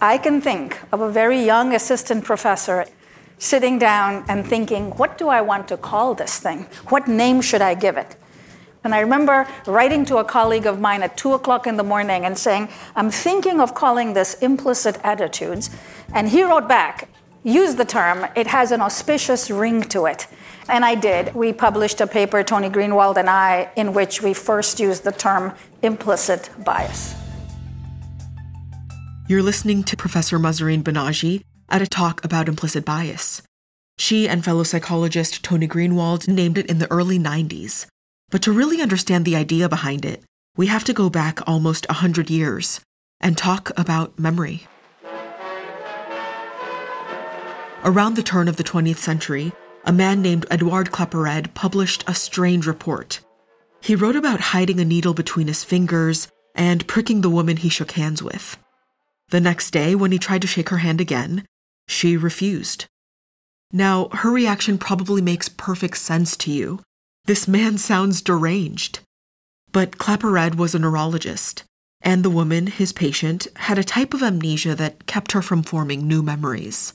I can think of a very young assistant professor sitting down and thinking, what do I want to call this thing? What name should I give it? And I remember writing to a colleague of mine at two o'clock in the morning and saying, I'm thinking of calling this implicit attitudes. And he wrote back, use the term, it has an auspicious ring to it. And I did. We published a paper, Tony Greenwald and I, in which we first used the term implicit bias. You're listening to Professor Mahzarin Banaji at a talk about implicit bias. She and fellow psychologist Tony Greenwald named it in the early 90s. But to really understand the idea behind it, we have to go back almost 100 years and talk about memory. Around the turn of the 20th century, a man named Edouard Claparède published a strange report. He wrote about hiding a needle between his fingers and pricking the woman he shook hands with. The next day, when he tried to shake her hand again, she refused. Now, her reaction probably makes perfect sense to you. This man sounds deranged. But Claparède was a neurologist, and the woman, his patient, had a type of amnesia that kept her from forming new memories.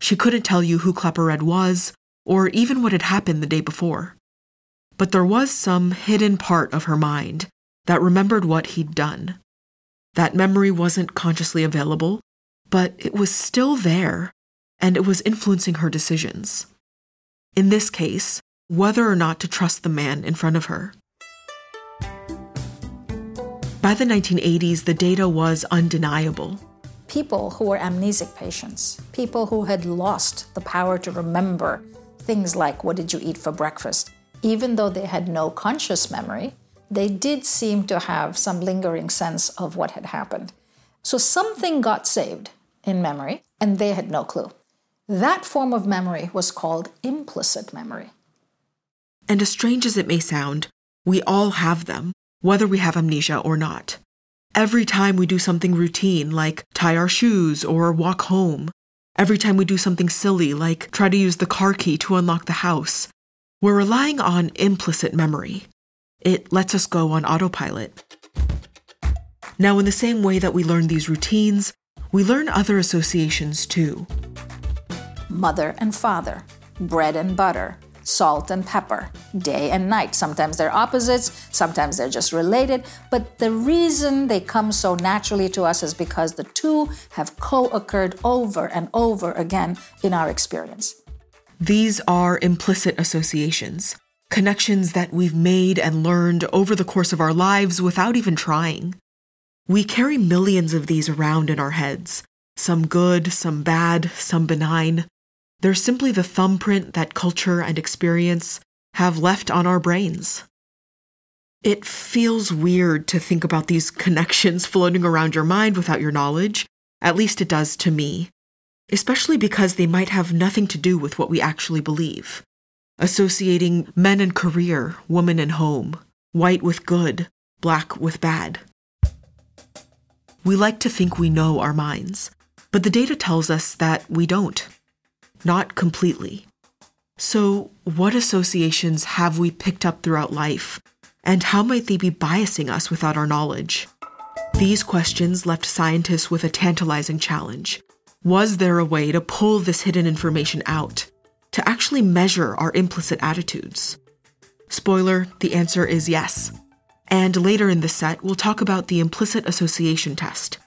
She couldn't tell you who Claparède was, or even what had happened the day before. But there was some hidden part of her mind that remembered what he'd done. That memory wasn't consciously available, but it was still there, and it was influencing her decisions. In this case, whether or not to trust the man in front of her. By the 1980s, the data was undeniable. People who were amnesic patients, people who had lost the power to remember things like what did you eat for breakfast, even though they had no conscious memory, they did seem to have some lingering sense of what had happened. So something got saved in memory, and they had no clue. That form of memory was called implicit memory. And as strange as it may sound, we all have them, whether we have amnesia or not. Every time we do something routine, like tie our shoes or walk home, every time we do something silly, like try to use the car key to unlock the house, we're relying on implicit memory. It lets us go on autopilot. Now, in the same way that we learn these routines, we learn other associations too. Mother and father, bread and butter, salt and pepper, day and night. Sometimes they're opposites, sometimes they're just related, but the reason they come so naturally to us is because the two have co occurred over and over again in our experience. These are implicit associations, connections that we've made and learned over the course of our lives without even trying. We carry millions of these around in our heads, some good, some bad, some benign. They're simply the thumbprint that culture and experience have left on our brains. It feels weird to think about these connections floating around your mind without your knowledge. At least it does to me. Especially because they might have nothing to do with what we actually believe. Associating men and career, woman and home, white with good, black with bad. We like to think we know our minds, but the data tells us that we don't not completely. So, what associations have we picked up throughout life, and how might they be biasing us without our knowledge? These questions left scientists with a tantalizing challenge. Was there a way to pull this hidden information out, to actually measure our implicit attitudes? Spoiler, the answer is yes. And later in the set, we'll talk about the implicit association test,